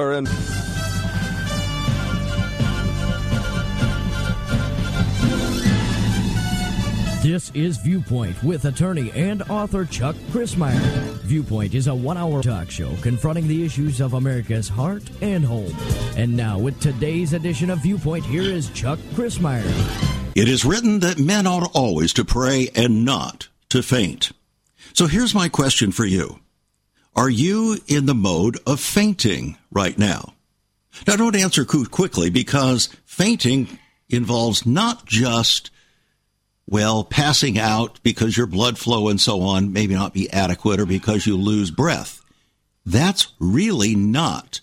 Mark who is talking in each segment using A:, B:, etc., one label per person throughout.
A: And
B: This is Viewpoint with attorney and author Chuck Crismier. Viewpoint is a one hour talk show confronting the issues of America's heart and home. And now, with today's edition of Viewpoint, here is Chuck Crismier.
C: It is written that men ought always to pray and not to faint. So here's my question for you Are you in the mode of fainting right now? Now, don't answer quickly because fainting involves not just well, passing out because your blood flow and so on maybe not be adequate or because you lose breath. That's really not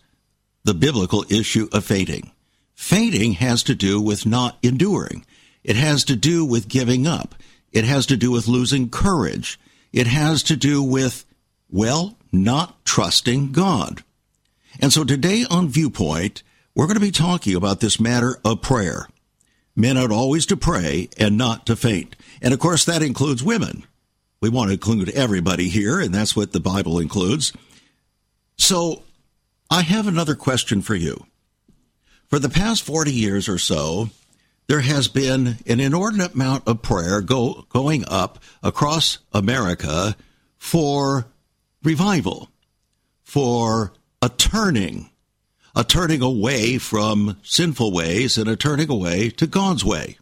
C: the biblical issue of fainting. Fainting has to do with not enduring. It has to do with giving up. It has to do with losing courage. It has to do with, well, not trusting God. And so today on Viewpoint, we're going to be talking about this matter of prayer. Men ought always to pray and not to faint. And of course, that includes women. We want to include everybody here, and that's what the Bible includes. So, I have another question for you. For the past 40 years or so, there has been an inordinate amount of prayer go, going up across America for revival, for a turning a turning away from sinful ways and a turning away to God's way.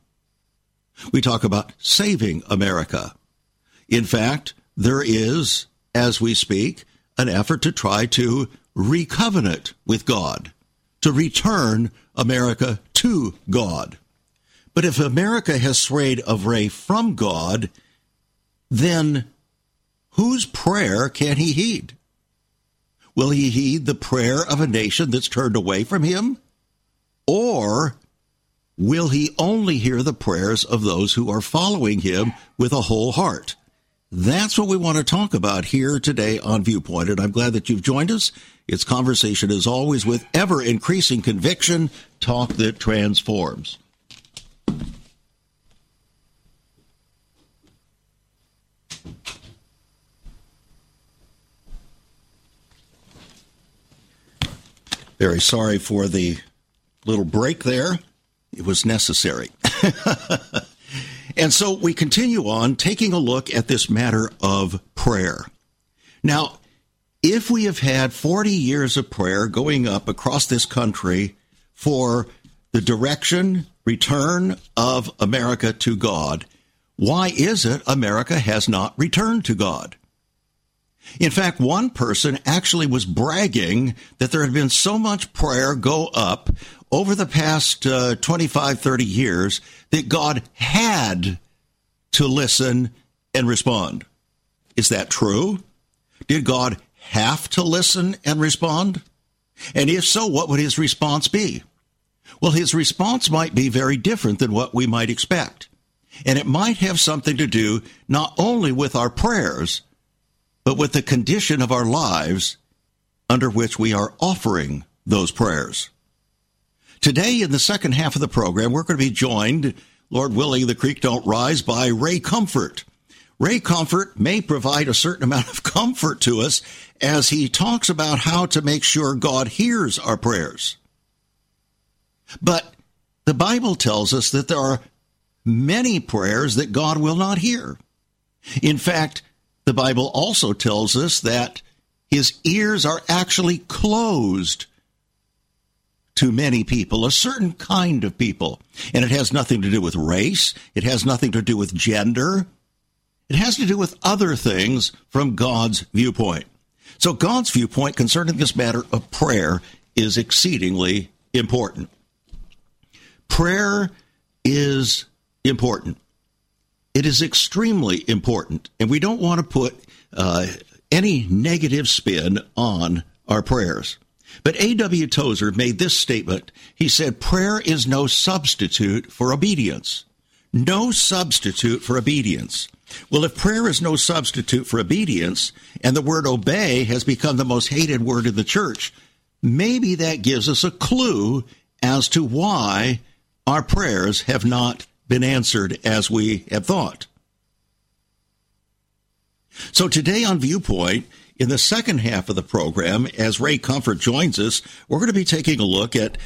C: We talk about saving America. In fact, there is, as we speak, an effort to try to recovenant with God, to return America to God. But if America has strayed away from God, then whose prayer can he heed? Will he heed the prayer of a nation that's turned away from him? Or will he only hear the prayers of those who are following him with a whole heart? That's what we want to talk about here today on Viewpoint, and I'm glad that you've joined us. It's conversation, as always, with ever increasing conviction, talk that transforms. Very sorry for the little break there. It was necessary. and so we continue on taking a look at this matter of prayer. Now, if we have had 40 years of prayer going up across this country for the direction, return of America to God, why is it America has not returned to God? In fact, one person actually was bragging that there had been so much prayer go up over the past uh, 25, 30 years that God had to listen and respond. Is that true? Did God have to listen and respond? And if so, what would his response be? Well, his response might be very different than what we might expect. And it might have something to do not only with our prayers, but with the condition of our lives under which we are offering those prayers. Today, in the second half of the program, we're going to be joined, Lord willing, the creek don't rise, by Ray Comfort. Ray Comfort may provide a certain amount of comfort to us as he talks about how to make sure God hears our prayers. But the Bible tells us that there are many prayers that God will not hear. In fact, the Bible also tells us that his ears are actually closed to many people, a certain kind of people. And it has nothing to do with race, it has nothing to do with gender, it has to do with other things from God's viewpoint. So, God's viewpoint concerning this matter of prayer is exceedingly important. Prayer is important. It is extremely important, and we don't want to put uh, any negative spin on our prayers. But A.W. Tozer made this statement. He said, Prayer is no substitute for obedience. No substitute for obedience. Well, if prayer is no substitute for obedience, and the word obey has become the most hated word in the church, maybe that gives us a clue as to why our prayers have not been answered as we have thought. So today on Viewpoint, In the second half of the program, as Ray Comfort joins us, we're going to be taking a look at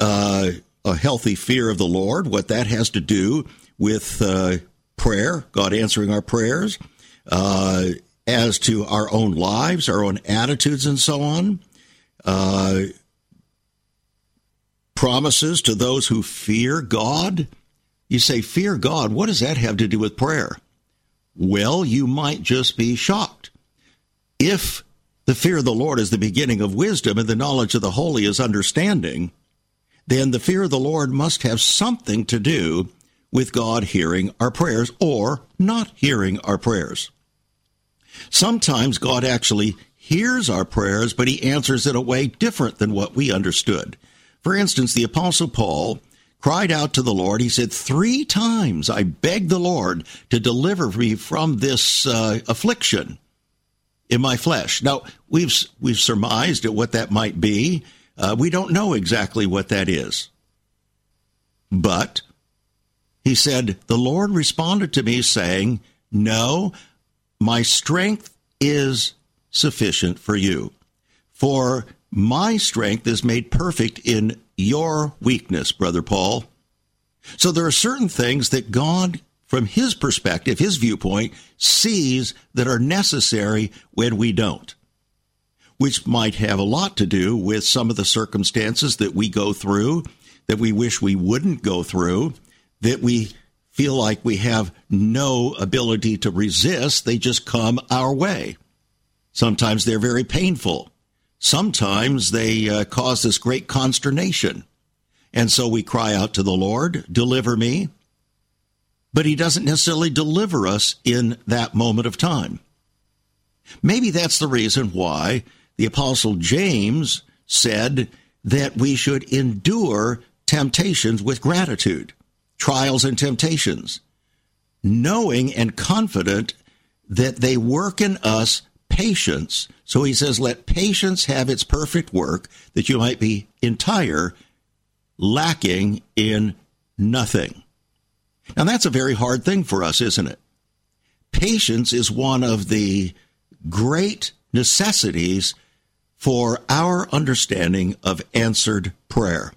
C: uh, a healthy fear of the Lord, what that has to do with uh, prayer, God answering our prayers, uh, as to our own lives, our own attitudes, and so on. Uh, promises to those who fear God. You say, fear God. What does that have to do with prayer? Well, you might just be shocked. If the fear of the Lord is the beginning of wisdom and the knowledge of the holy is understanding, then the fear of the Lord must have something to do with God hearing our prayers or not hearing our prayers. Sometimes God actually hears our prayers, but he answers in a way different than what we understood. For instance, the Apostle Paul cried out to the Lord. He said, Three times I begged the Lord to deliver me from this uh, affliction in my flesh. Now, we've, we've surmised at what that might be. Uh, we don't know exactly what that is. But he said, The Lord responded to me, saying, No, my strength is sufficient for you. For my strength is made perfect in your weakness, Brother Paul. So there are certain things that God, from his perspective, his viewpoint, sees that are necessary when we don't, which might have a lot to do with some of the circumstances that we go through that we wish we wouldn't go through, that we feel like we have no ability to resist. They just come our way. Sometimes they're very painful. Sometimes they uh, cause this great consternation. And so we cry out to the Lord, deliver me. But he doesn't necessarily deliver us in that moment of time. Maybe that's the reason why the Apostle James said that we should endure temptations with gratitude, trials and temptations, knowing and confident that they work in us patience. So he says, Let patience have its perfect work, that you might be entire, lacking in nothing. Now, that's a very hard thing for us, isn't it? Patience is one of the great necessities for our understanding of answered prayer.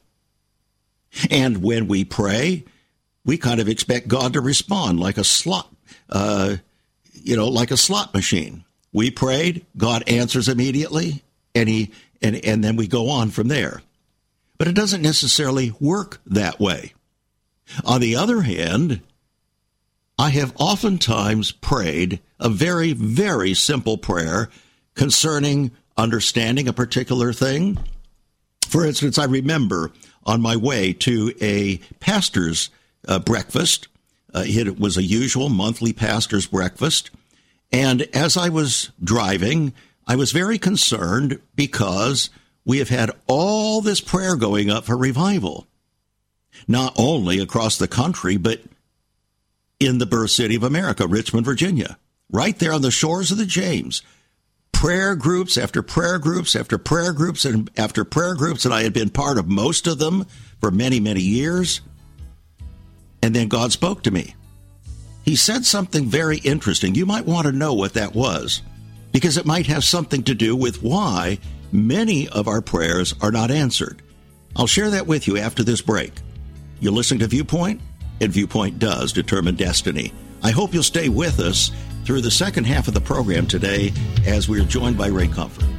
C: And when we pray, we kind of expect God to respond like a slot, uh, you know, like a slot machine. We prayed, God answers immediately, and he and, and then we go on from there. But it doesn't necessarily work that way. On the other hand, I have oftentimes prayed a very, very simple prayer concerning understanding a particular thing. For instance, I remember on my way to a pastor's uh, breakfast. Uh, it was a usual monthly pastor's breakfast. And as I was driving, I was very concerned because we have had all this prayer going up for revival, not only across the country, but in the birth city of America, Richmond, Virginia, right there on the shores of the James. Prayer groups after prayer groups after prayer groups and after prayer groups, and I had been part of most of them for many, many years. And then God spoke to me he said something very interesting. You might want to know what that was because it might have something to do with why many of our prayers are not answered. I'll share that with you after this break. You're listening to Viewpoint, and Viewpoint does determine destiny. I hope you'll stay with us through the second half of the program today as we're joined by Ray Comfort.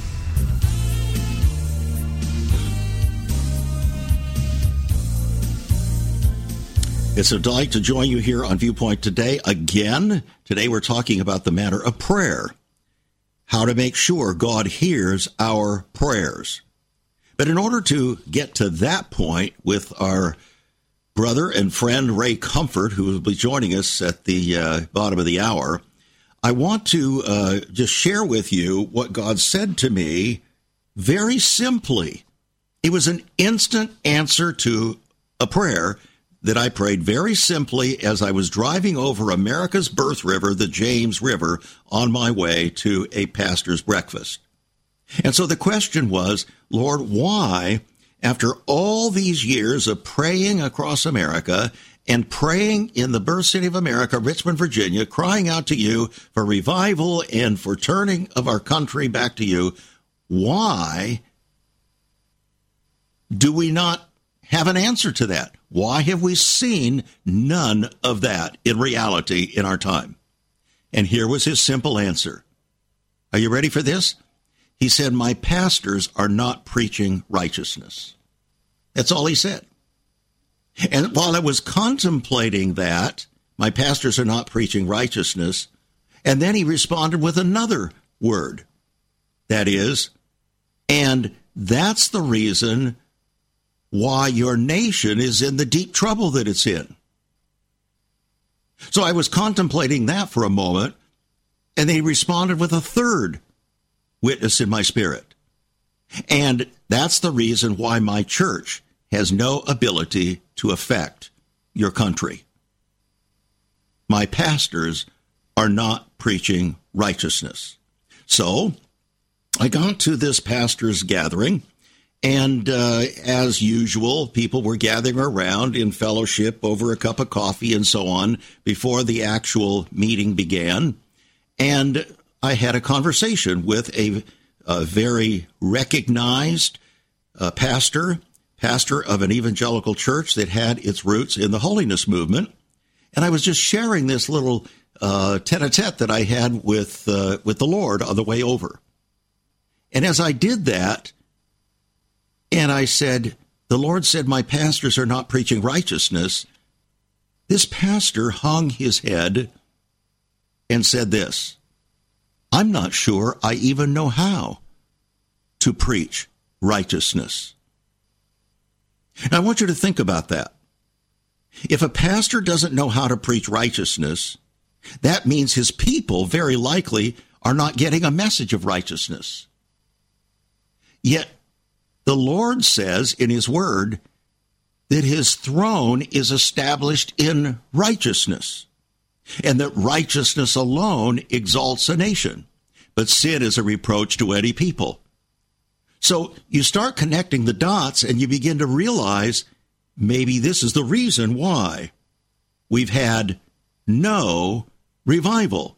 C: It's a delight to join you here on Viewpoint today. Again, today we're talking about the matter of prayer. How to make sure God hears our prayers. But in order to get to that point with our brother and friend Ray Comfort, who will be joining us at the uh, bottom of the hour, I want to uh, just share with you what God said to me very simply. It was an instant answer to a prayer that I prayed very simply as I was driving over America's birth river, the James River, on my way to a pastor's breakfast. And so the question was, Lord, why, after all these years of praying across America and praying in the birth city of America, Richmond, Virginia, crying out to you for revival and for turning of our country back to you, why do we not have an answer to that? Why have we seen none of that in reality in our time? And here was his simple answer. Are you ready for this? He said, My pastors are not preaching righteousness. That's all he said. And while I was contemplating that, my pastors are not preaching righteousness, and then he responded with another word. That is, and that's the reason why your nation is in the deep trouble that it's in. So I was contemplating that for a moment, and he responded with a third witness in my spirit. And that's the reason why my church has no ability to affect your country. My pastors are not preaching righteousness. So I got to this pastor's gathering, and uh, as usual, people were gathering around in fellowship over a cup of coffee and so on before the actual meeting began. And I had a conversation with a, a very recognized uh, pastor pastor of an evangelical church that had its roots in the holiness movement. And I was just sharing this little uh, tete-a-tete that I had with uh, with the Lord on the way over. And as I did that, and I said, "The Lord said my pastors are not preaching righteousness." This pastor hung his head and said this, "I'm not sure I even know how to preach righteousness." I want you to think about that. If a pastor doesn't know how to preach righteousness, that means his people very likely are not getting a message of righteousness. Yet the Lord says in his word that his throne is established in righteousness, and that righteousness alone exalts a nation, but sin is a reproach to any people. So you start connecting the dots and you begin to realize maybe this is the reason why we've had no revival.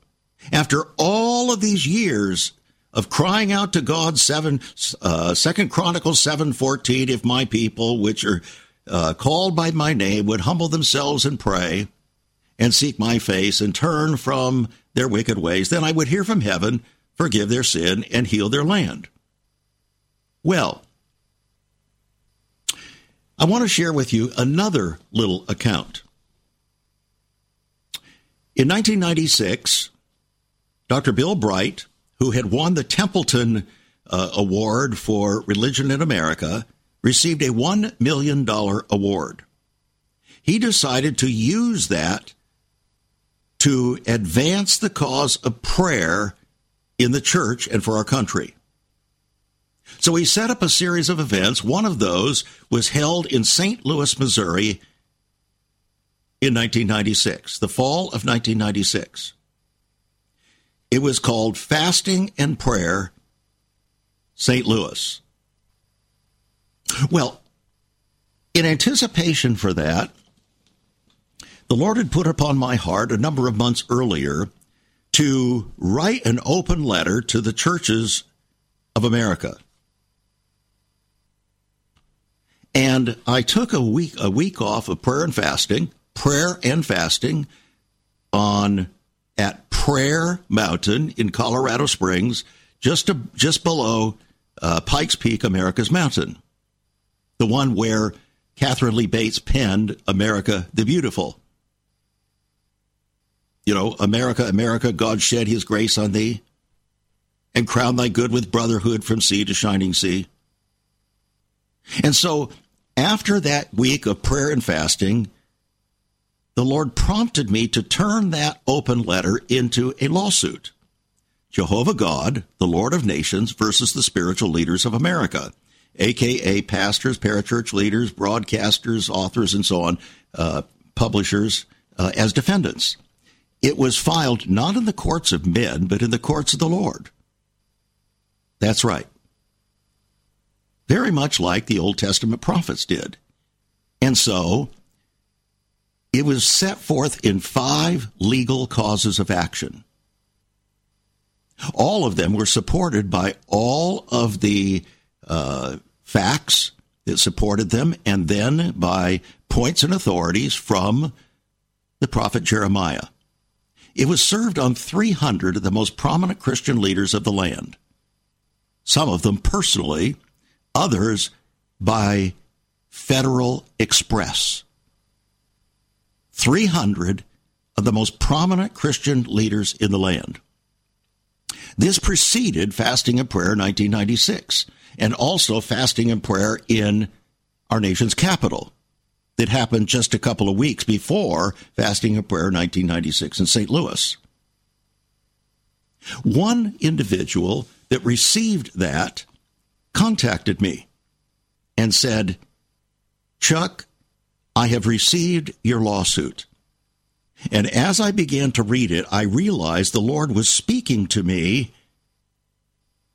C: After all of these years of crying out to God, seven, uh, Second Chronicles seven fourteen, if my people, which are uh, called by my name, would humble themselves and pray and seek my face and turn from their wicked ways, then I would hear from heaven, forgive their sin, and heal their land. Well, I want to share with you another little account. In 1996, Dr. Bill Bright, who had won the Templeton uh, Award for Religion in America, received a $1 million award. He decided to use that to advance the cause of prayer in the church and for our country. So he set up a series of events. One of those was held in St. Louis, Missouri in 1996, the fall of 1996. It was called Fasting and Prayer St. Louis. Well, in anticipation for that, the Lord had put upon my heart a number of months earlier to write an open letter to the churches of America. And I took a week a week off of prayer and fasting, prayer and fasting on at Prayer Mountain in Colorado Springs, just to, just below uh, Pikes Peak, America's Mountain, the one where Katharine Lee Bates penned "America the Beautiful." You know, America, America, God shed His grace on thee, and crown thy good with brotherhood from sea to shining sea. And so after that week of prayer and fasting, the Lord prompted me to turn that open letter into a lawsuit. Jehovah God, the Lord of nations, versus the spiritual leaders of America, aka pastors, parachurch leaders, broadcasters, authors, and so on, uh, publishers, uh, as defendants. It was filed not in the courts of men, but in the courts of the Lord. That's right. Very much like the Old Testament prophets did. And so it was set forth in five legal causes of action. All of them were supported by all of the uh, facts that supported them, and then by points and authorities from the prophet Jeremiah. It was served on 300 of the most prominent Christian leaders of the land, some of them personally, others by Federal Express. 300 of the most prominent Christian leaders in the land. This preceded fasting and prayer in 1996 and also fasting and prayer in our nation's capital that happened just a couple of weeks before fasting and prayer 1996 in St. Louis. One individual that received that contacted me and said, Chuck, I have received your lawsuit. And as I began to read it, I realized the Lord was speaking to me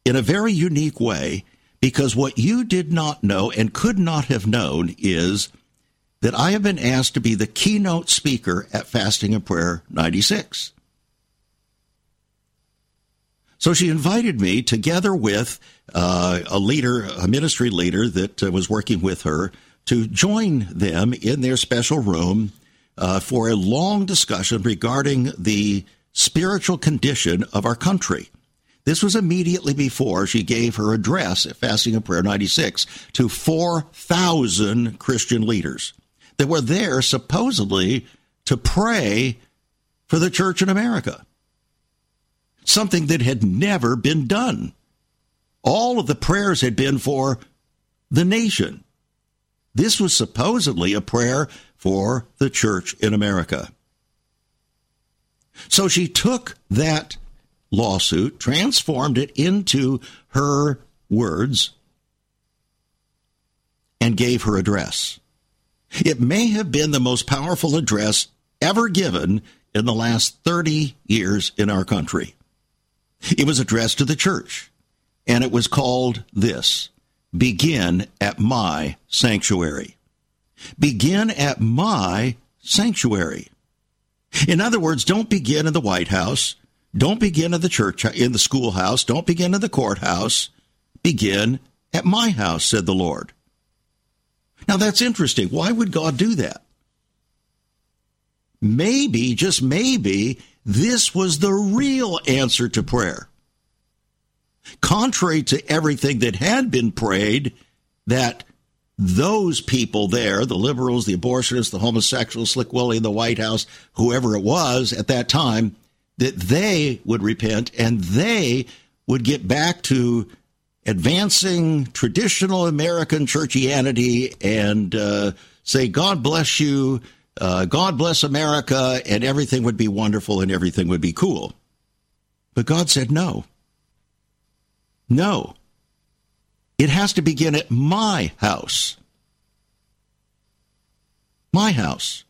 C: in a very unique way because what you did not know and could not have known is that I have been asked to be the keynote speaker at Fasting and Prayer 96. So she invited me together with uh, a leader, a ministry leader that uh, was working with her, to join them in their special room uh, for a long discussion regarding the spiritual condition of our country. This was immediately before she gave her address at Fasting and Prayer 96 to 4,000 Christian leaders that were there supposedly to pray for the church in America. Something that had never been done. All of the prayers had been for the nation. This was supposedly a prayer for the church in America. So she took that lawsuit, transformed it into her words, and gave her address. It may have been the most powerful address ever given in the last 30 years in our country. It was addressed to the church, and it was called this Begin at my sanctuary. Begin at my sanctuary. In other words, don't begin in the White House. Don't begin in the church, in the schoolhouse. Don't begin in the courthouse. Begin at my house, said the Lord. Now that's interesting. Why would God do that? Maybe, just maybe, this was the real answer to prayer contrary to everything that had been prayed, that those people there, the liberals, the abortionists, the homosexuals, Slick Willie in the White House, whoever it was at that time, that they would repent and they would get back to advancing traditional American churchianity and uh, say, God bless you, uh, God bless America, and everything would be wonderful and everything would be cool. But God said no. No. It has to begin at my house. My house.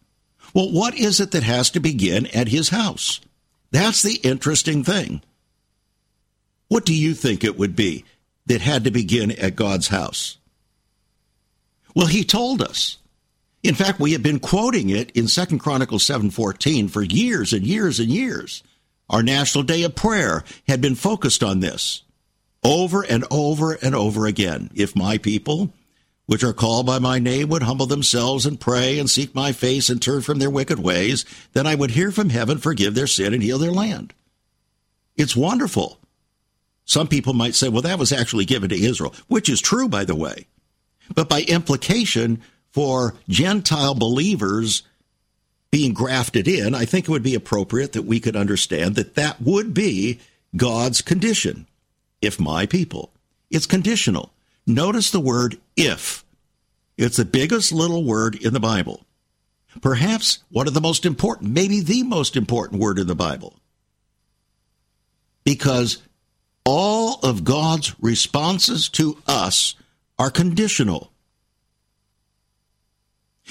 C: Well, what is it that has to begin at his house? That's the interesting thing. What do you think it would be that had to begin at God's house? Well, he told us. In fact, we have been quoting it in 2 Chronicles 7:14 for years and years and years. Our National Day of Prayer had been focused on this over and over and over again. If my people, which are called by my name, would humble themselves and pray and seek my face and turn from their wicked ways, then I would hear from heaven, forgive their sin, and heal their land. It's wonderful. Some people might say, well, that was actually given to Israel, which is true, by the way. But by implication, for Gentile believers being grafted in, I think it would be appropriate that we could understand that that would be God's condition if my people. It's conditional. Notice the word if. It's the biggest little word in the Bible. Perhaps one of the most important, maybe the most important word in the Bible. Because all of God's responses to us are conditional.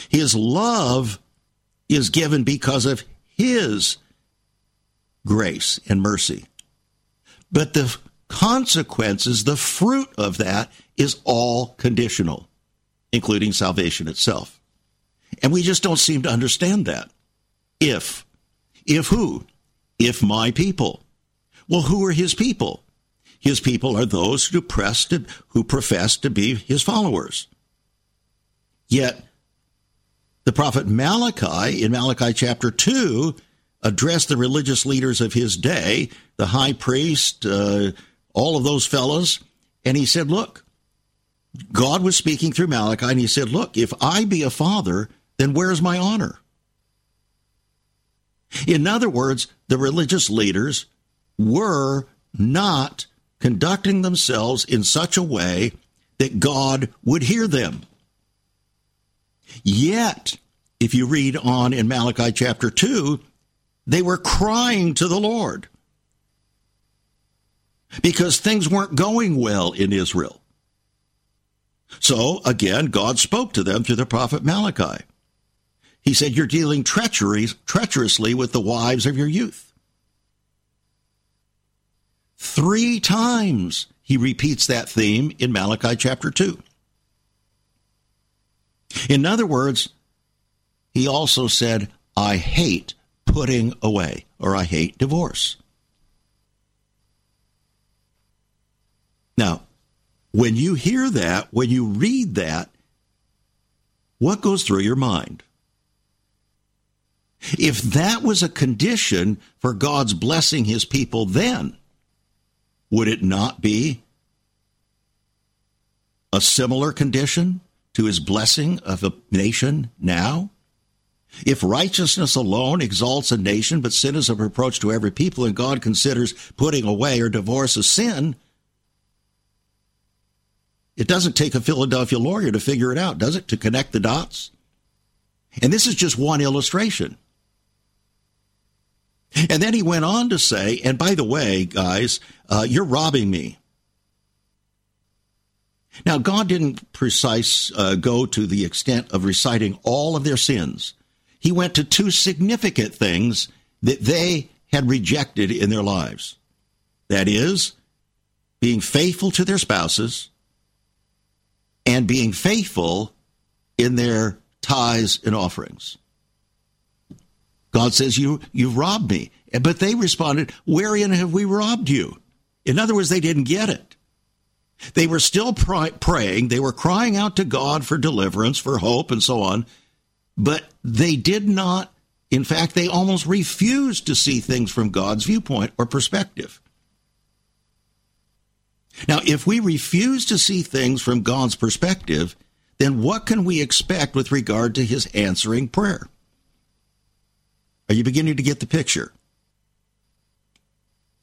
C: His love is given because of His grace and mercy. But the consequences, the fruit of that, is all conditional, including salvation itself. And we just don't seem to understand that. If. If who? If my people. Well, who are his people? His people are those who, to, who profess to be his followers. Yet, the prophet Malachi, in Malachi chapter 2, addressed the religious leaders of his day, the high priest, uh, all of those fellows, and he said, Look, God was speaking through Malachi, and he said, Look, if I be a father, then where's my honor? In other words, the religious leaders were not conducting themselves in such a way that God would hear them. Yet, if you read on in Malachi chapter 2, they were crying to the Lord because things weren't going well in Israel. So, again, God spoke to them through the prophet Malachi. He said, You're dealing treacherously with the wives of your youth. Three times he repeats that theme in Malachi chapter 2. In other words, he also said, I hate putting away, or I hate divorce. Now, when you hear that, when you read that, what goes through your mind? If that was a condition for God's blessing his people then, would it not be a similar condition to his blessing of a nation now? If righteousness alone exalts a nation, but sin is a reproach to every people, and God considers putting away or divorce a sin, it doesn't take a Philadelphia lawyer to figure it out, does it? To connect the dots? And this is just one illustration. And then he went on to say, and by the way, guys, uh, you're robbing me. Now, God didn't precise uh, go to the extent of reciting all of their sins. He went to two significant things that they had rejected in their lives. That is, being faithful to their spouses and being faithful in their tithes and offerings. God says, you, You've robbed me. But they responded, Wherein have we robbed you? In other words, they didn't get it. They were still pr- praying, they were crying out to God for deliverance, for hope, and so on, but they did not, in fact, they almost refused to see things from God's viewpoint or perspective. Now, if we refuse to see things from God's perspective, then what can we expect with regard to his answering prayer? Are you beginning to get the picture?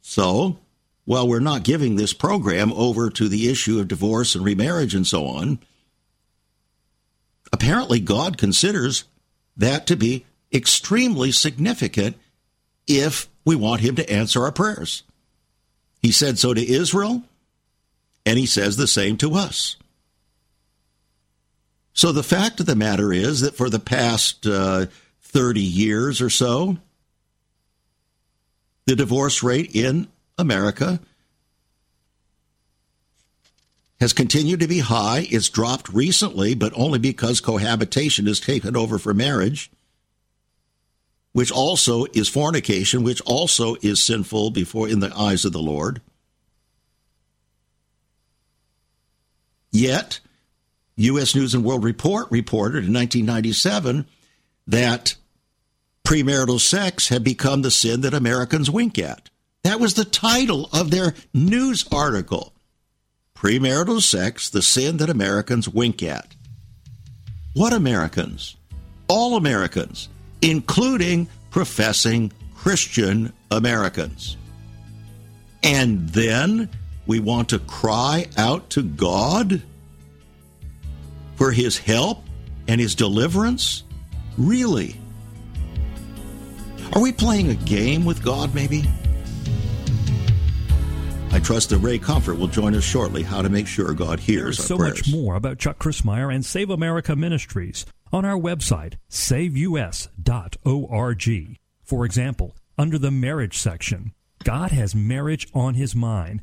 C: So, while we're not giving this program over to the issue of divorce and remarriage and so on, apparently God considers that to be extremely significant if we want Him to answer our prayers. He said so to Israel, and He says the same to us. So the fact of the matter is that for the past uh, 30 years or so, the divorce rate in America has continued to be high. It's dropped recently, but only because cohabitation has taken over for marriage, which also is fornication, which also is sinful before in the eyes of the Lord. Yet, U.S. News and World Report reported in 1997 that premarital sex had become the sin that Americans wink at. That was the title of their news article. Premarital sex, the sin that Americans wink at. What Americans? All Americans, including professing Christian Americans. And then we want to cry out to God for his help and his deliverance Really? Are we playing a game with God, maybe? I trust that Ray Comfort will join us shortly how to make sure God hears
D: There's so
C: prayers.
D: much more about Chuck Crismier and Save America Ministries on our website, saveus.org. For example, under the marriage section, God has marriage on his mind.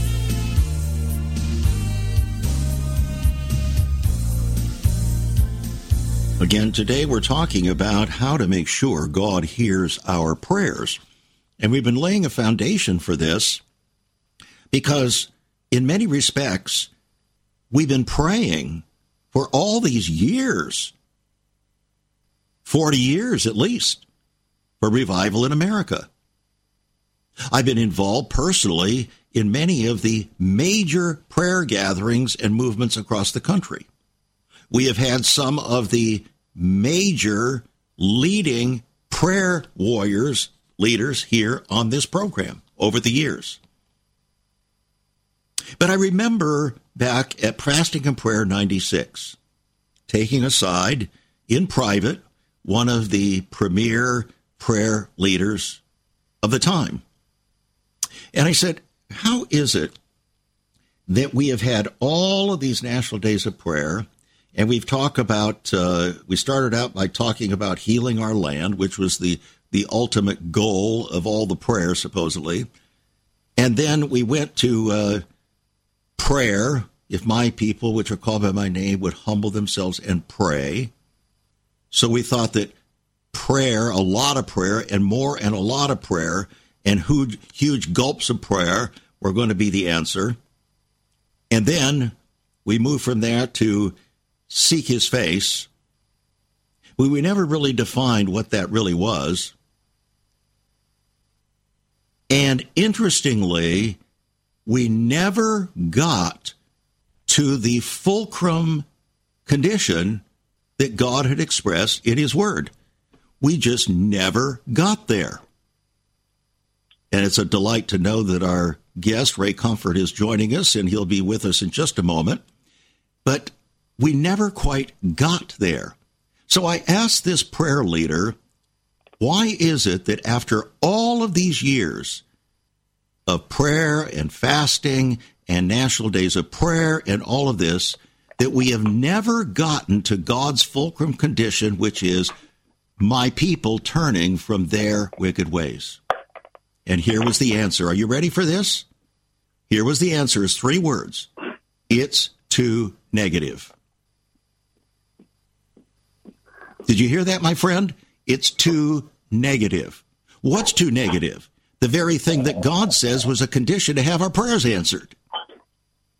C: Again, today we're talking about how to make sure God hears our prayers. And we've been laying a foundation for this because, in many respects, we've been praying for all these years 40 years at least for revival in America. I've been involved personally in many of the major prayer gatherings and movements across the country. We have had some of the major leading prayer warriors, leaders here on this program over the years. But I remember back at Fasting and Prayer 96, taking aside in private one of the premier prayer leaders of the time. And I said, How is it that we have had all of these national days of prayer? And we've talked about, uh, we started out by talking about healing our land, which was the, the ultimate goal of all the prayer, supposedly. And then we went to uh, prayer, if my people, which are called by my name, would humble themselves and pray. So we thought that prayer, a lot of prayer, and more and a lot of prayer, and huge, huge gulps of prayer were going to be the answer. And then we moved from there to seek his face. We, never really defined what that really was. And interestingly, we never got to the fulcrum condition that God had expressed in His Word. We just never got there. And it's a delight to know that our guest, Ray Comfort, is joining us, and he'll be with us in just a moment. But we never quite got there. So I asked this prayer leader, why is it that after all of these years of prayer and fasting and national days of prayer and all of this, that we have never gotten to God's fulcrum condition, which is my people turning from their wicked ways. And here was the answer. Are you ready for this? Here was the answer is three words. It's too negative. Did you hear that, my friend? It's too negative. What's too negative? The very thing that God says was a condition to have our prayers answered.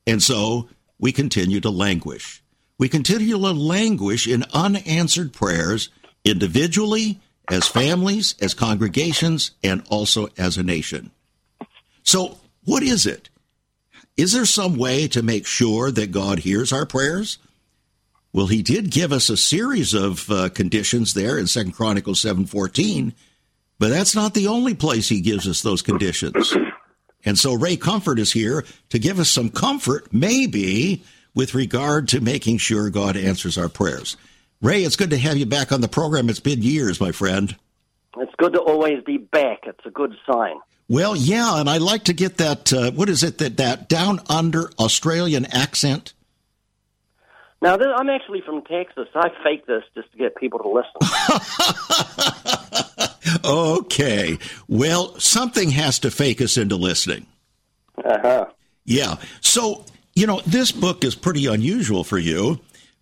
C: And so we continue to languish. We continue to languish in unanswered prayers individually, as families, as congregations, and also as a nation. So, what is it? Is there some way to make sure that God hears our prayers? Well, he did give us a series of uh, conditions there in Second Chronicles 7:14, but that's not the only place he gives us those conditions. And so Ray Comfort is here to give us some comfort, maybe, with regard to making sure God answers our prayers. Ray, it's good to have you back on the program. It's been years, my friend.
E: It's good to always be back. It's a good sign.
C: Well, yeah, and I like to get that. Uh, what is it that that down under Australian accent?
E: Now, this, I'm actually from Texas. I fake this just to get people to listen.
C: okay. Well, something has to fake us into listening.
E: Uh huh.
C: Yeah. So, you know, this book is pretty unusual for you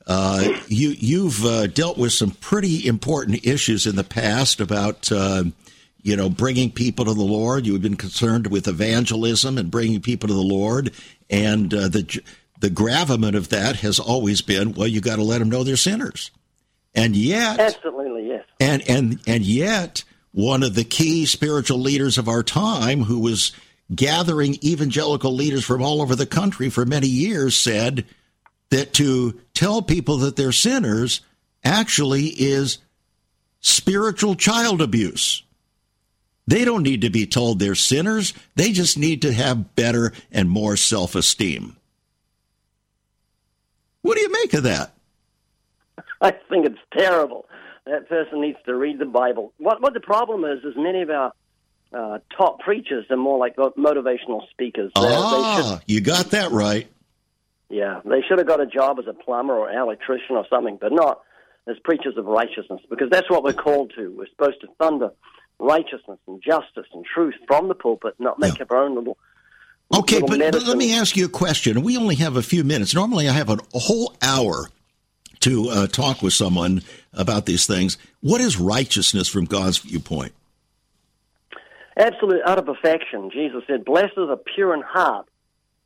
C: Uh, you you've uh, dealt with some pretty important issues in the past about uh, you know bringing people to the Lord. You've been concerned with evangelism and bringing people to the Lord, and uh, the the gravamen of that has always been well, you got to let them know they're sinners, and yet
E: absolutely yes,
C: and and and yet one of the key spiritual leaders of our time, who was gathering evangelical leaders from all over the country for many years, said that to tell people that they're sinners actually is spiritual child abuse. They don't need to be told they're sinners. They just need to have better and more self esteem. What do you make of that?
E: I think it's terrible. That person needs to read the Bible. What what the problem is is many of our uh, top preachers are more like motivational speakers.
C: Ah, should, you got that right.
E: Yeah, they should have got a job as a plumber or electrician or something, but not as preachers of righteousness, because that's what we're called to. We're supposed to thunder righteousness and justice and truth from the pulpit, not make yeah. up our own little.
C: Okay, but, but, let me ask you a question. We only have a few minutes. Normally, I have a whole hour to uh, talk with someone about these things. What is righteousness from God's viewpoint?
E: Absolute utter perfection. Jesus said, Blessed are the pure in heart,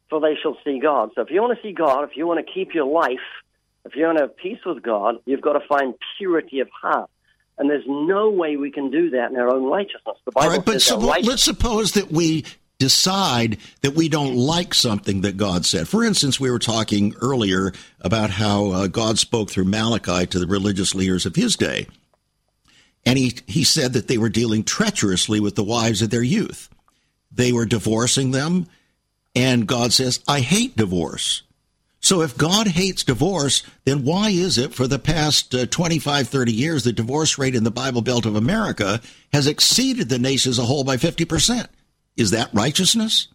E: for they shall see God. So if you want to see God, if you want to keep your life, if you want to have peace with God, you've got to find purity of heart. And there's no way we can do that in our own righteousness. The Bible
C: All right, but
E: says
C: let's suppose that we decide that we don't like something that God said. For instance, we were talking earlier about how uh, God spoke through Malachi to the religious leaders of his day. And he, he said that they were dealing treacherously with the wives of their youth. They were divorcing them. And God says, I hate divorce. So if God hates divorce, then why is it for the past uh, 25, 30 years, the divorce rate in the Bible Belt of America has exceeded the nation as a whole by 50%? Is that righteousness?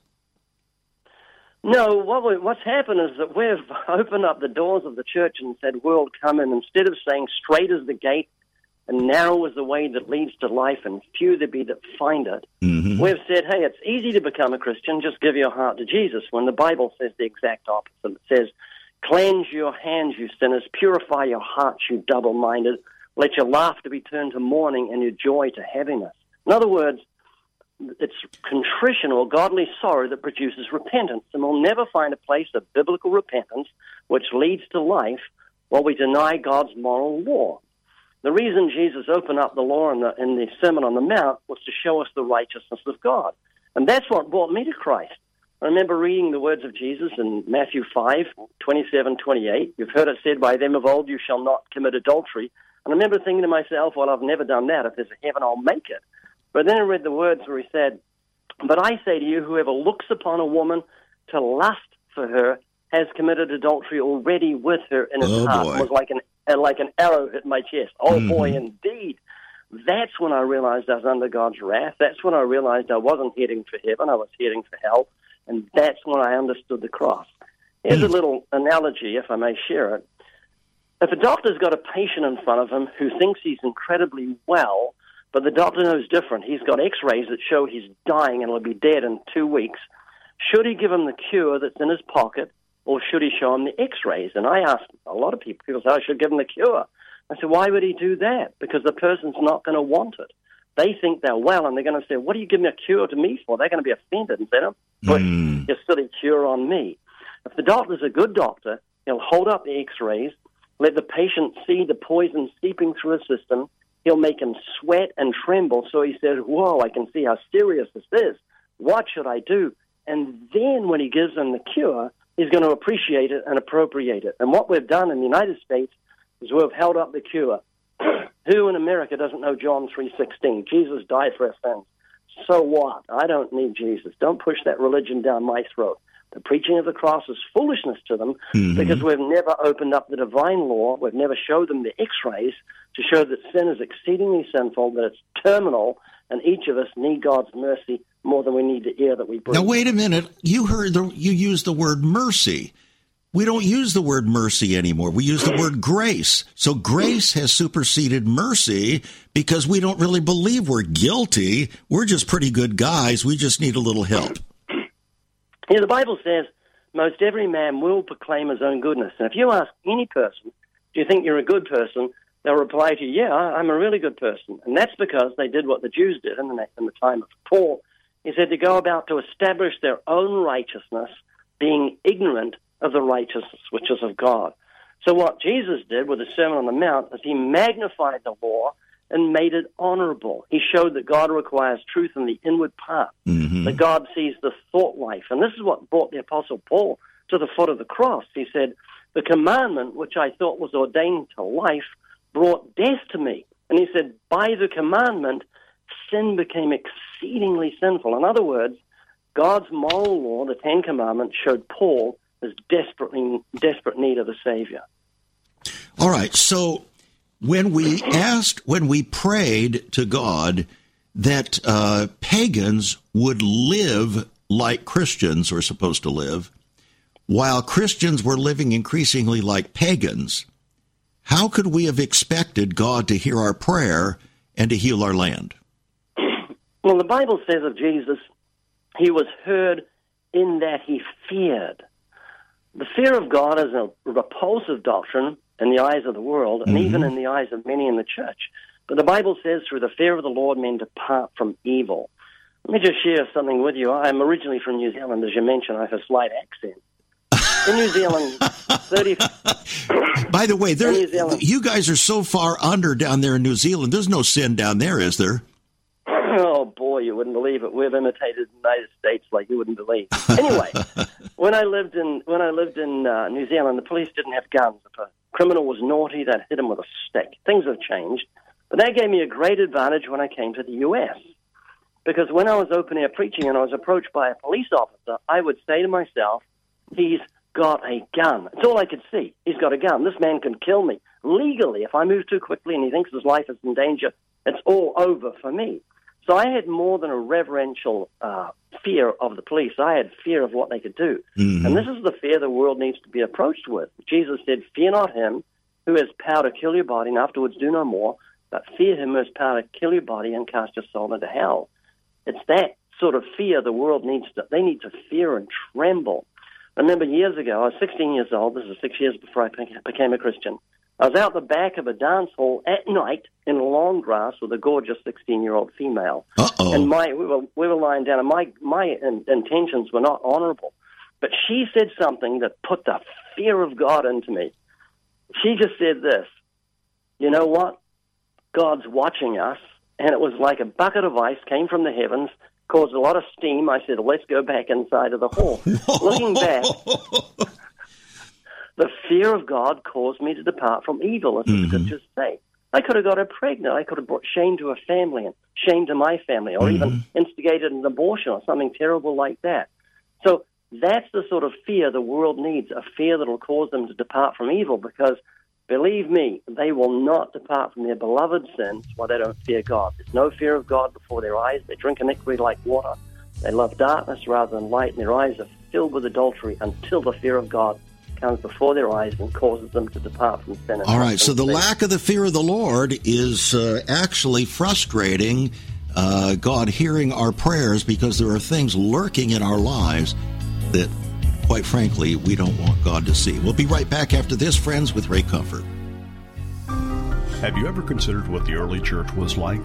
E: No, what we, what's happened is that we've opened up the doors of the church and said, World, come in. Instead of saying, straight is the gate and narrow is the way that leads to life, and few there be that find it. Mm-hmm. We've said, hey, it's easy to become a Christian, just give your heart to Jesus, when the Bible says the exact opposite. It says, cleanse your hands, you sinners, purify your hearts, you double minded, let your laughter be turned to mourning and your joy to heaviness. In other words, it's contrition or godly sorrow that produces repentance, and we'll never find a place of biblical repentance which leads to life while we deny God's moral law. The reason Jesus opened up the law in the, in the Sermon on the Mount was to show us the righteousness of God. And that's what brought me to Christ. I remember reading the words of Jesus in Matthew 5, 27, 28. You've heard it said by them of old, you shall not commit adultery. And I remember thinking to myself, well, I've never done that. If there's a heaven, I'll make it. But then I read the words where he said, But I say to you, whoever looks upon a woman to lust for her has committed adultery already with her in his
C: oh,
E: heart.
C: Boy.
E: It was like an and like an arrow hit my chest. Oh mm-hmm. boy, indeed. That's when I realized I was under God's wrath. That's when I realized I wasn't heading for heaven, I was heading for hell. And that's when I understood the cross. Here's a little analogy, if I may share it. If a doctor's got a patient in front of him who thinks he's incredibly well, but the doctor knows different, he's got x rays that show he's dying and will be dead in two weeks, should he give him the cure that's in his pocket or should he show him the x-rays? And I asked a lot of people, people say, I should give him the cure. I said, why would he do that? Because the person's not going to want it. They think they're well, and they're going to say, what are you giving me a cure to me for? They're going to be offended and say, put mm. your silly cure on me. If the doctor's a good doctor, he'll hold up the x-rays, let the patient see the poison seeping through his system. He'll make him sweat and tremble. So he says, whoa, I can see how serious this is. What should I do? And then when he gives them the cure, he's going to appreciate it and appropriate it. And what we've done in the United States is we've held up the cure. Who in America doesn't know John 3:16? Jesus died for our sins. So what? I don't need Jesus. Don't push that religion down my throat. The preaching of the cross is foolishness to them mm-hmm. because we've never opened up the divine law. We've never showed them the x rays to show that sin is exceedingly sinful, that it's terminal, and each of us need God's mercy more than we need the air that we breathe.
C: Now, wait a minute. You heard the, you used the word mercy. We don't use the word mercy anymore. We use the word grace. So grace has superseded mercy because we don't really believe we're guilty. We're just pretty good guys. We just need a little help.
E: Yeah, the Bible says most every man will proclaim his own goodness. And if you ask any person Do you think you're a good person? They'll reply to you, Yeah, I'm a really good person. And that's because they did what the Jews did in the, in the time of Paul. He said to go about to establish their own righteousness, being ignorant of the righteousness which is of God. So, what Jesus did with the Sermon on the Mount is he magnified the law and made it honorable. He showed that God requires truth in the inward part, mm-hmm. that God sees the thought life. And this is what brought the Apostle Paul to the foot of the cross. He said, The commandment which I thought was ordained to life brought death to me. And he said, By the commandment, sin became exceedingly sinful. In other words, God's moral law, the Ten Commandments, showed Paul as desperately desperate need of a Savior.
C: All right, so when we asked, when we prayed to God that uh, pagans would live like Christians are supposed to live, while Christians were living increasingly like pagans, how could we have expected God to hear our prayer and to heal our land?
E: Well, the Bible says of Jesus, he was heard in that he feared. The fear of God is a repulsive doctrine in the eyes of the world and mm-hmm. even in the eyes of many in the church. But the Bible says, through the fear of the Lord, men depart from evil. Let me just share something with you. I'm originally from New Zealand, as you mentioned. I have a slight accent. In New Zealand, 30.
C: By the way, there, you guys are so far under down there in New Zealand. There's no sin down there, is there?
E: Oh boy, you wouldn't believe it. We've imitated the United States like you wouldn't believe. Anyway, when I lived in when I lived in uh, New Zealand, the police didn't have guns. If a criminal was naughty, they'd hit him with a stick. Things have changed, but that gave me a great advantage when I came to the U.S. Because when I was open air preaching and I was approached by a police officer, I would say to myself, "He's got a gun." It's all I could see. He's got a gun. This man can kill me legally if I move too quickly and he thinks his life is in danger. It's all over for me. So I had more than a reverential uh, fear of the police. I had fear of what they could do. Mm-hmm. And this is the fear the world needs to be approached with. Jesus said, Fear not him who has power to kill your body and afterwards do no more, but fear him who has power to kill your body and cast your soul into hell. It's that sort of fear the world needs to, they need to fear and tremble. I remember years ago, I was 16 years old, this is six years before I became a Christian. I was out the back of a dance hall at night in long grass with a gorgeous 16 year old female.
C: Uh-oh.
E: And my, we were, we were lying down, and my, my in, intentions were not honorable. But she said something that put the fear of God into me. She just said this You know what? God's watching us. And it was like a bucket of ice came from the heavens, caused a lot of steam. I said, Let's go back inside of the hall. Looking back, the fear of God caused me to depart from evil, as the mm-hmm. scriptures say. I could have got her pregnant. I could have brought shame to her family and shame to my family, or mm-hmm. even instigated an abortion or something terrible like that. So that's the sort of fear the world needs a fear that will cause them to depart from evil, because believe me, they will not depart from their beloved sins while they don't fear God. There's no fear of God before their eyes. They drink iniquity like water. They love darkness rather than light, and their eyes are filled with adultery until the fear of God comes before their eyes and causes them to depart from sin.
C: All right, so the sin. lack of the fear of the Lord is uh, actually frustrating uh, God hearing our prayers because there are things lurking in our lives that, quite frankly, we don't want God to see. We'll be right back after this, friends, with Ray Comfort.
F: Have you ever considered what the early church was like?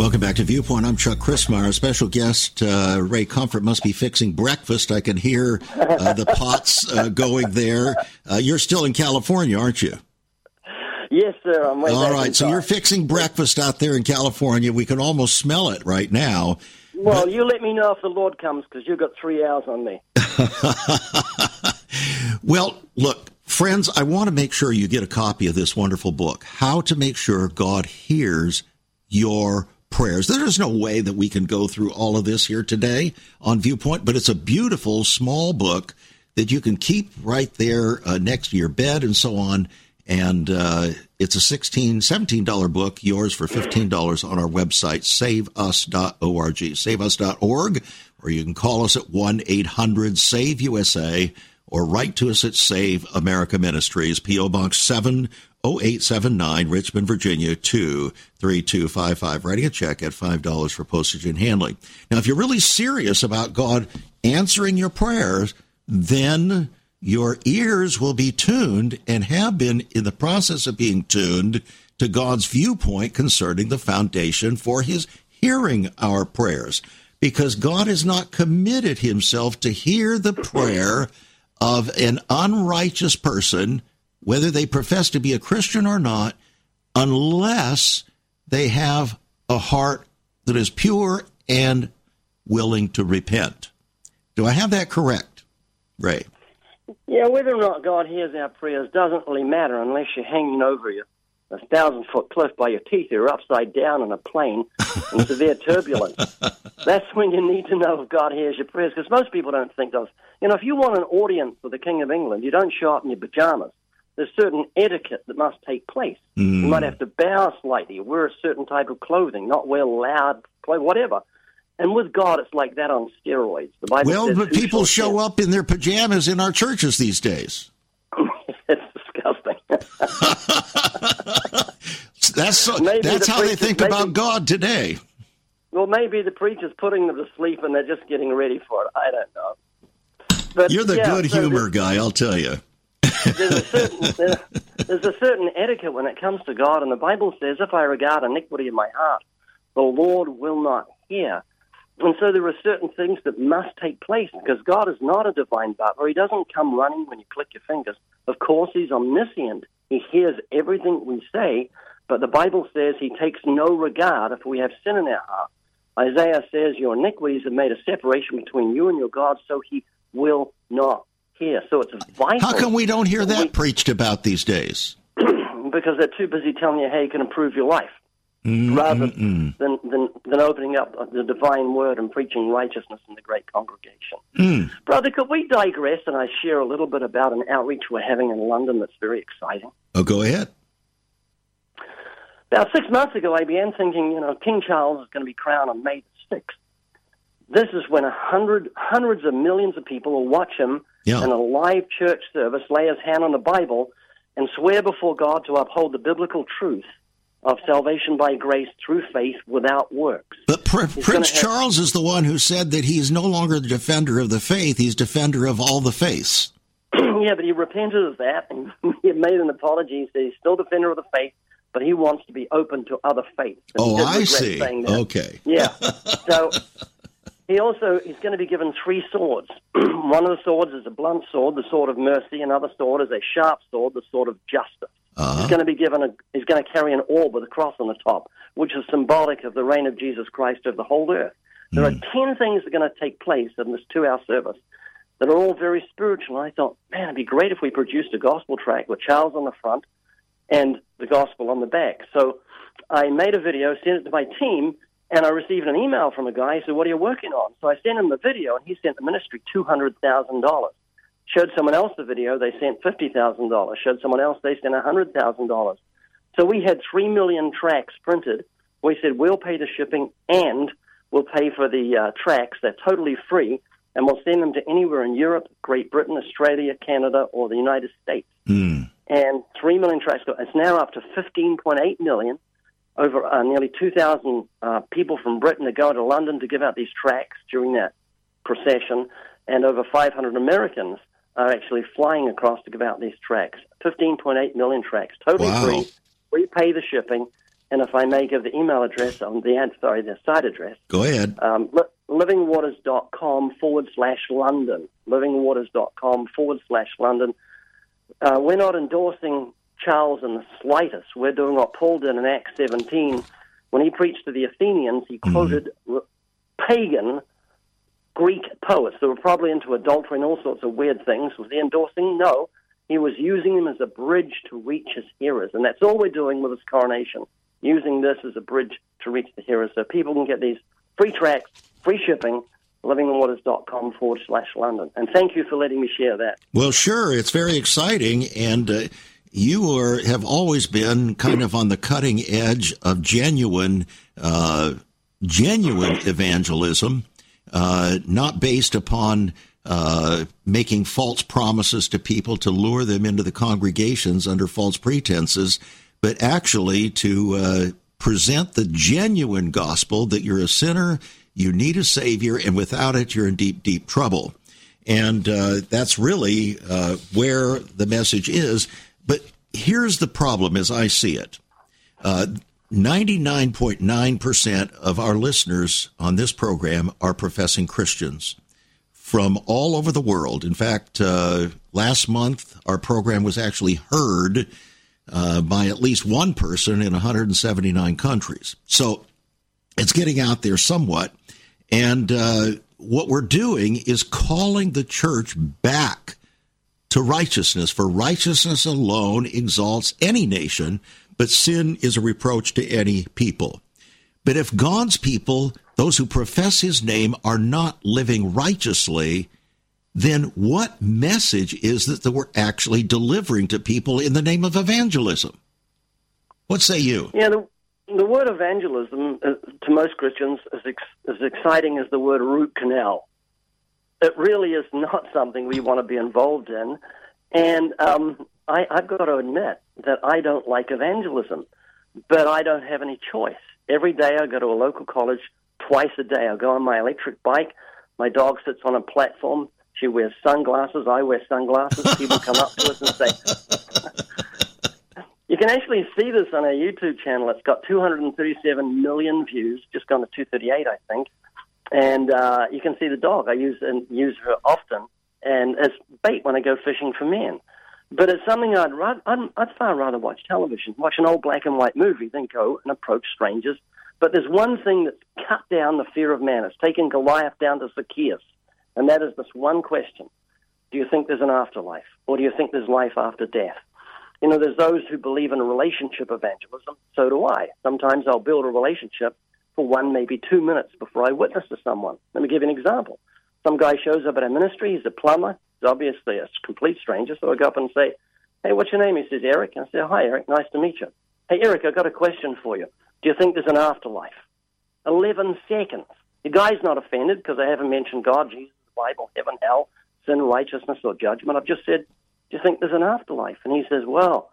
C: Welcome back to Viewpoint. I'm Chuck Crismier. Special guest uh, Ray Comfort must be fixing breakfast. I can hear uh, the pots uh, going there. Uh, you're still in California, aren't you?
E: Yes, sir. I'm
C: All right, so you're fixing breakfast out there in California. We can almost smell it right now.
E: Well, but... you let me know if the Lord comes because you've got three hours on me.
C: well, look, friends, I want to make sure you get a copy of this wonderful book, How to Make Sure God Hears Your prayers. There's no way that we can go through all of this here today on Viewpoint, but it's a beautiful small book that you can keep right there uh, next to your bed and so on. And uh, it's a $16, $17 book, yours for $15 on our website, saveus.org. Saveus.org, or you can call us at 1 800 SAVE USA or write to us at Save America Ministries, P.O. Box 7 0879 Richmond, Virginia 23255. Writing a check at $5 for postage and handling. Now, if you're really serious about God answering your prayers, then your ears will be tuned and have been in the process of being tuned to God's viewpoint concerning the foundation for his hearing our prayers. Because God has not committed himself to hear the prayer of an unrighteous person whether they profess to be a Christian or not, unless they have a heart that is pure and willing to repent. Do I have that correct, Ray?
E: Yeah, whether or not God hears our prayers doesn't really matter unless you're hanging over you a thousand foot cliff by your teeth. You're upside down in a plane in severe turbulence. That's when you need to know if God hears your prayers, because most people don't think of. You know, if you want an audience for the King of England, you don't show up in your pajamas there's certain etiquette that must take place. Mm. You might have to bow slightly, wear a certain type of clothing, not wear loud clothing, whatever. And with God, it's like that on steroids.
C: The Bible well, but people show up in their pajamas in our churches these days.
E: it's disgusting.
C: that's so, that's the how they think maybe, about God today.
E: Well, maybe the preacher's putting them to sleep and they're just getting ready for it. I don't know. But,
C: You're the
E: yeah,
C: good so humor guy, I'll tell you
E: there's a certain there's a certain etiquette when it comes to God, and the Bible says, "If I regard iniquity in my heart, the Lord will not hear." And so there are certain things that must take place because God is not a divine butler. He doesn't come running when you click your fingers. Of course, He's omniscient. He hears everything we say, but the Bible says He takes no regard if we have sin in our heart. Isaiah says, Your iniquities have made a separation between you and your God, so He will not hear. So it's vital.
C: How come we don't hear that we, preached about these days?
E: because they're too busy telling you how you can improve your life. Mm-mm-mm. rather than, than than opening up the divine word and preaching righteousness in the great congregation. Mm. Brother, could we digress and I share a little bit about an outreach we're having in London that's very exciting?
C: Oh, go ahead.
E: About six months ago, I began thinking, you know, King Charles is going to be crowned on May 6th. This is when a hundred, hundreds of millions of people will watch him yeah. in a live church service, lay his hand on the Bible, and swear before God to uphold the biblical truth of salvation by grace through faith without works.
C: But Pr- Prince have... Charles is the one who said that he's no longer the defender of the faith, he's defender of all the faiths.
E: yeah, but he repented of that and he made an apology. He said he's still defender of the faith, but he wants to be open to other faiths.
C: And oh, I see. Okay.
E: Yeah. So he also is going to be given three swords. One of the swords is a blunt sword, the sword of mercy. Another sword is a sharp sword, the sword of justice. Uh-huh. He's going to be given a. He's going to carry an orb with a cross on the top, which is symbolic of the reign of Jesus Christ over the whole earth. There mm. are hmm. ten things that are going to take place in this two-hour service that are all very spiritual. I thought, man, it'd be great if we produced a gospel tract with Charles on the front and the gospel on the back. So I made a video, sent it to my team, and I received an email from a guy He said, What are you working on? So I sent him the video, and he sent the ministry $200,000. Showed someone else the video, they sent $50,000. Showed someone else, they sent $100,000. So we had 3 million tracts printed. We said, We'll pay the shipping and we'll pay for the uh, tracts. They're totally free, and we'll send them to anywhere in Europe, Great Britain, Australia, Canada, or the United States. Mm. And 3 million tracts. It's now up to 15.8 million over uh, nearly 2,000 uh, people from Britain are going to London to give out these tracts during that procession, and over 500 Americans are actually flying across to give out these tracts. 15.8 million tracts, totally wow. free. We pay the shipping, And if I may give the email address on the ad, sorry, the site address.
C: Go ahead.
E: Um, li- livingwaters.com forward slash London. Livingwaters.com forward slash London. Uh, we're not endorsing Charles in the slightest. We're doing what Paul did in Acts 17. When he preached to the Athenians, he quoted r- pagan Greek poets that were probably into adultery and all sorts of weird things. Was he endorsing? No. He was using them as a bridge to reach his hearers. And that's all we're doing with this coronation, using this as a bridge to reach the hearers so people can get these free tracts, free shipping, livingwaters.com forward slash London. And thank you for letting me share that.
C: Well, sure. It's very exciting. And uh, you are, have always been kind of on the cutting edge of genuine, uh, genuine evangelism, uh, not based upon uh, making false promises to people to lure them into the congregations under false pretenses, but actually to uh, present the genuine gospel that you're a sinner, you need a savior, and without it, you're in deep, deep trouble. And uh, that's really uh, where the message is. But here's the problem as I see it. Uh, 99.9% of our listeners on this program are professing Christians from all over the world. In fact, uh, last month, our program was actually heard uh, by at least one person in 179 countries. So it's getting out there somewhat. And uh, what we're doing is calling the church back to righteousness, for righteousness alone exalts any nation, but sin is a reproach to any people. But if God's people, those who profess his name, are not living righteously, then what message is that we're actually delivering to people in the name of evangelism? What say you?
E: Yeah, the, the word evangelism uh, to most Christians is ex- as exciting as the word root canal. It really is not something we want to be involved in. And um, I, I've got to admit that I don't like evangelism, but I don't have any choice. Every day I go to a local college twice a day. I go on my electric bike. My dog sits on a platform. She wears sunglasses. I wear sunglasses. People come up to us and say, You can actually see this on our YouTube channel. It's got 237 million views, just gone to 238, I think. And uh, you can see the dog. I use and use her often, and as bait when I go fishing for men. But it's something I'd, rather, I'd, I'd far rather watch television, watch an old black and white movie than go and approach strangers. But there's one thing that's cut down the fear of man. It's taken Goliath down to Zacchaeus, and that is this one question: Do you think there's an afterlife, or do you think there's life after death? You know, there's those who believe in a relationship evangelism. So do I. Sometimes I'll build a relationship for one, maybe two minutes before I witness to someone. Let me give you an example. Some guy shows up at a ministry. He's a plumber. He's obviously a complete stranger. So I go up and say, Hey, what's your name? He says, Eric. I say, Hi, Eric. Nice to meet you. Hey, Eric, I've got a question for you. Do you think there's an afterlife? 11 seconds. The guy's not offended because I haven't mentioned God, Jesus, the Bible, heaven, hell, sin, righteousness, or judgment. I've just said, Do you think there's an afterlife? And he says, Well,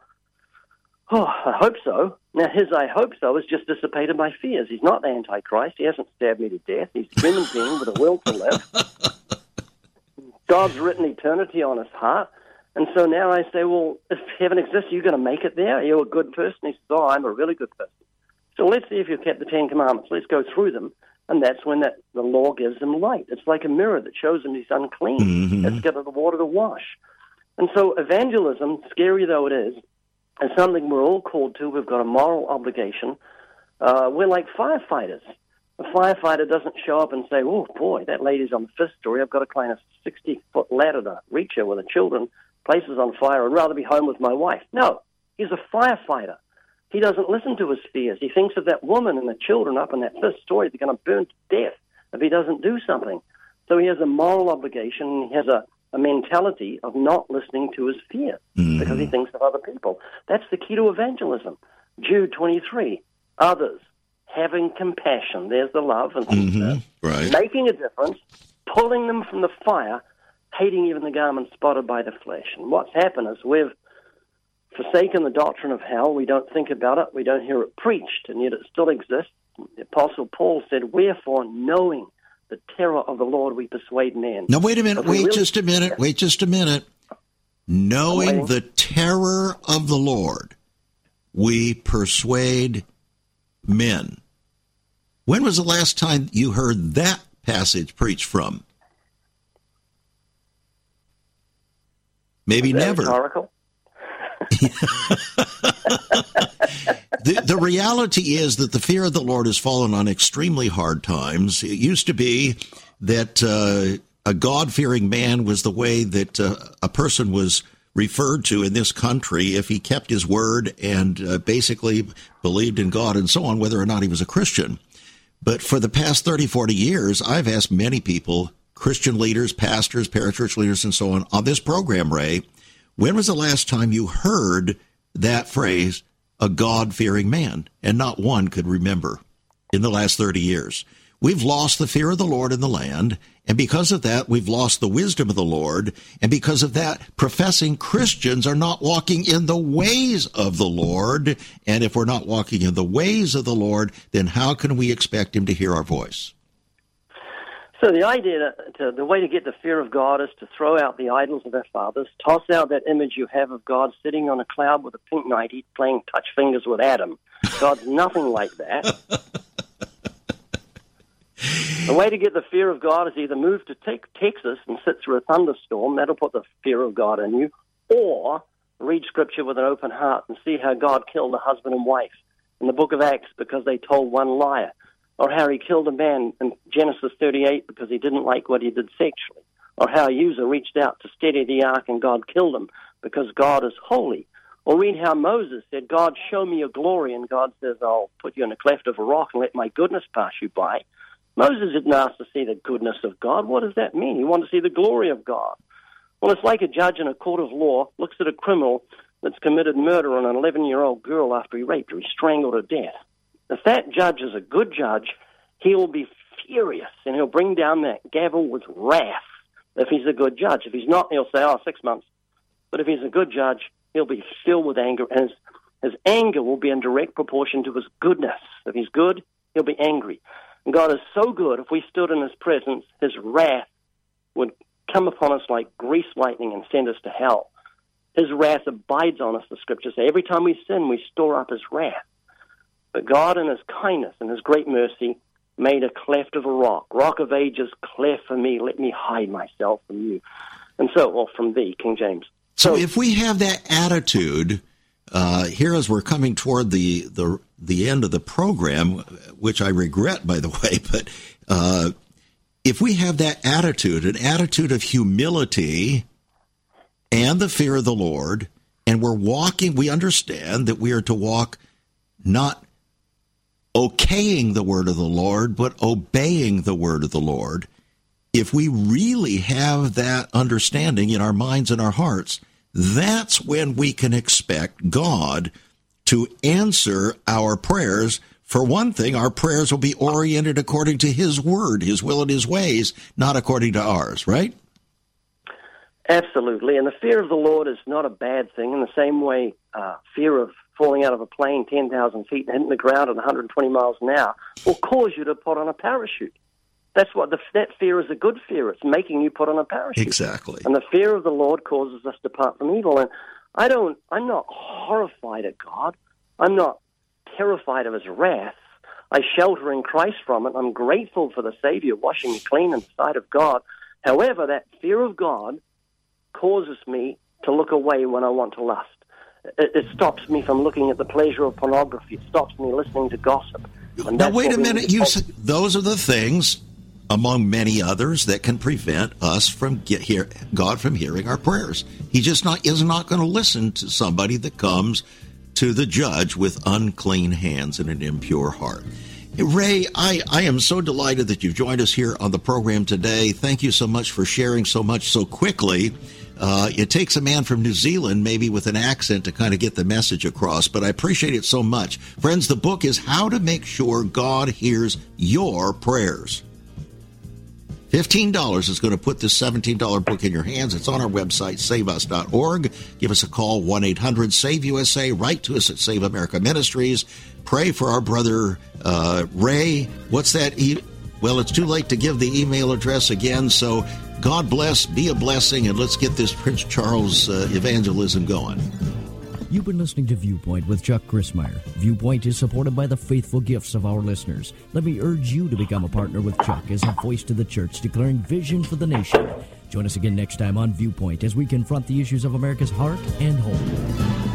E: oh, I hope so. Now, his I hope so has just dissipated my fears. He's not the Antichrist. He hasn't stabbed me to death. He's a human being with a will to live. God's written eternity on his heart. And so now I say, well, if heaven exists, are you going to make it there? Are you a good person? He says, oh, I'm a really good person. So let's see if you've kept the Ten Commandments. Let's go through them. And that's when that, the law gives him light. It's like a mirror that shows him he's unclean.
C: Mhm.
E: It's got the water to wash. And so evangelism, scary though it is, is something we're all called to. We've got a moral obligation. Uh, we're like firefighters. A firefighter doesn't show up and say, oh, boy, that lady's on the fifth story. I've got to climb a 60-foot ladder to reach her with the children. Place is on fire. I'd rather be home with my wife. No, he's a firefighter. He doesn't listen to his fears. He thinks of that woman and the children up in that fifth story. They're going to burn to death if he doesn't do something. So he has a moral obligation. He has a, a mentality of not listening to his fear because he thinks of other people. That's the key to evangelism. Jude 23, others, having compassion. There's the love and
C: Mhm. Right.
E: making a difference, pulling them from the fire, hating even the garment spotted by the flesh. And what's happened is we've forsaken the doctrine of hell. We don't think about it. We don't hear it preached, and yet it still exists. The Apostle Paul said, Wherefore, knowing the terror of the Lord, we persuade men.
C: Now, wait a minute. Wait
E: really-
C: just a minute. Wait just a minute. Knowing the terror of the Lord, we persuade men. When was the last time you heard that passage preached from? Maybe never.
E: Rhetorical?
C: the, the reality is that the fear of the Lord has fallen on extremely hard times. It used to be that uh, a God fearing man was the way that uh, a person was referred to in this country if he kept his word and uh, basically believed in God and so on, whether or not he was a Christian. But for the past 30, 40 years, I've asked many people, Christian leaders, pastors, parachurch leaders, and so on, on this program, Ray, when was the last time you heard that phrase, a God fearing man? And not one could remember in the last 30 years. We've lost the fear of the Lord in the land, and because of that, we've lost the wisdom of the Lord, and because of that, professing Christians are not walking in the ways of the Lord, and if we're not walking in the ways of the Lord, then how can we expect Him to hear our voice?
E: So the idea, to, the way to get the fear of God is to throw out the idols of our fathers, toss out that image you have of God sitting on a cloud with a pink nightie playing touch fingers with Adam. God's nothing like that. The way to get the fear of God is either move to Texas and sit through a thunderstorm, that'll put the fear of God in you, or read Scripture with an open heart and see how God killed a husband and wife in the book of Acts because they told one liar, or how he killed a man in Genesis 38 because he didn't like what he did sexually, or how Uzzah reached out to steady the ark and God killed him because God is holy. Or read how Moses said, God, show me your glory, and God says, I'll put you in a cleft of a rock and let my goodness pass you by. Moses didn't ask to see the goodness of God. What does that mean? He wanted to see the glory of God. Well, it's like a judge in a court of law looks at a criminal that's committed murder on an 11 year old girl after he raped her, he strangled her to death. If that judge is a good judge, he will be furious and he'll bring down that gavel with wrath if he's a good judge. If he's not, he'll say, oh, six months. But if he's a good judge, he'll be filled with anger, and his, his anger will be in direct proportion to his goodness. If he's good, he'll be angry. And God is so good, if we stood in His presence, His wrath would come upon us like grease lightning and send us to hell. His wrath abides on us, the scriptures say. Every time we sin, we store up His wrath. But God, in His kindness and His great mercy, made a cleft of a rock. Rock of ages, cleft for me. Let me hide myself from you. And so, well, from thee, King James.
C: So, so if we have that attitude, uh, here as we're coming toward the, the the end of the program, which I regret, by the way, but uh, if we have that attitude, an attitude of humility and the fear of the Lord, and we're walking, we understand that we are to walk not okaying the word of the Lord, but obeying the word of the Lord. If we really have that understanding in our minds and our hearts, that's when we can expect God to answer our prayers. For one thing, our prayers will be oriented according to His word, His will, and His ways, not according to ours, right?
E: Absolutely. And the fear of the Lord is not a bad thing. In the same way, uh, fear of falling out of a plane 10,000 feet and hitting the ground at 120 miles an hour will cause you to put on a parachute. That's what the, that fear is a good fear. It's making you put on a parachute.
C: Exactly.
E: And the fear of the Lord causes us to depart from evil. And I don't. I'm not horrified at God. I'm not terrified of His wrath. I shelter in Christ from it. I'm grateful for the Savior washing me clean in the sight of God. However, that fear of God causes me to look away when I want to lust. It, it stops me from looking at the pleasure of pornography. It stops me listening to gossip.
C: now, wait a minute. You said those are the things among many others that can prevent us from get here, God from hearing our prayers. He just not is not going to listen to somebody that comes to the judge with unclean hands and an impure heart. Ray, I, I am so delighted that you've joined us here on the program today. Thank you so much for sharing so much so quickly. Uh, it takes a man from New Zealand, maybe with an accent, to kind of get the message across, but I appreciate it so much. Friends, the book is How to Make Sure God Hears Your Prayers. $15 is going to put this $17 book in your hands. It's on our website, saveus.org. Give us a call, 1 800 SAVE USA. Write to us at Save America Ministries. Pray for our brother uh, Ray. What's that? E- well, it's too late to give the email address again. So God bless, be a blessing, and let's get this Prince Charles uh, evangelism going.
B: You've been listening to Viewpoint with Chuck Crismier. Viewpoint is supported by the faithful gifts of our listeners. Let me urge you to become a partner with Chuck as a voice to the church declaring vision for the nation. Join us again next time on Viewpoint as we confront the issues of America's heart and home.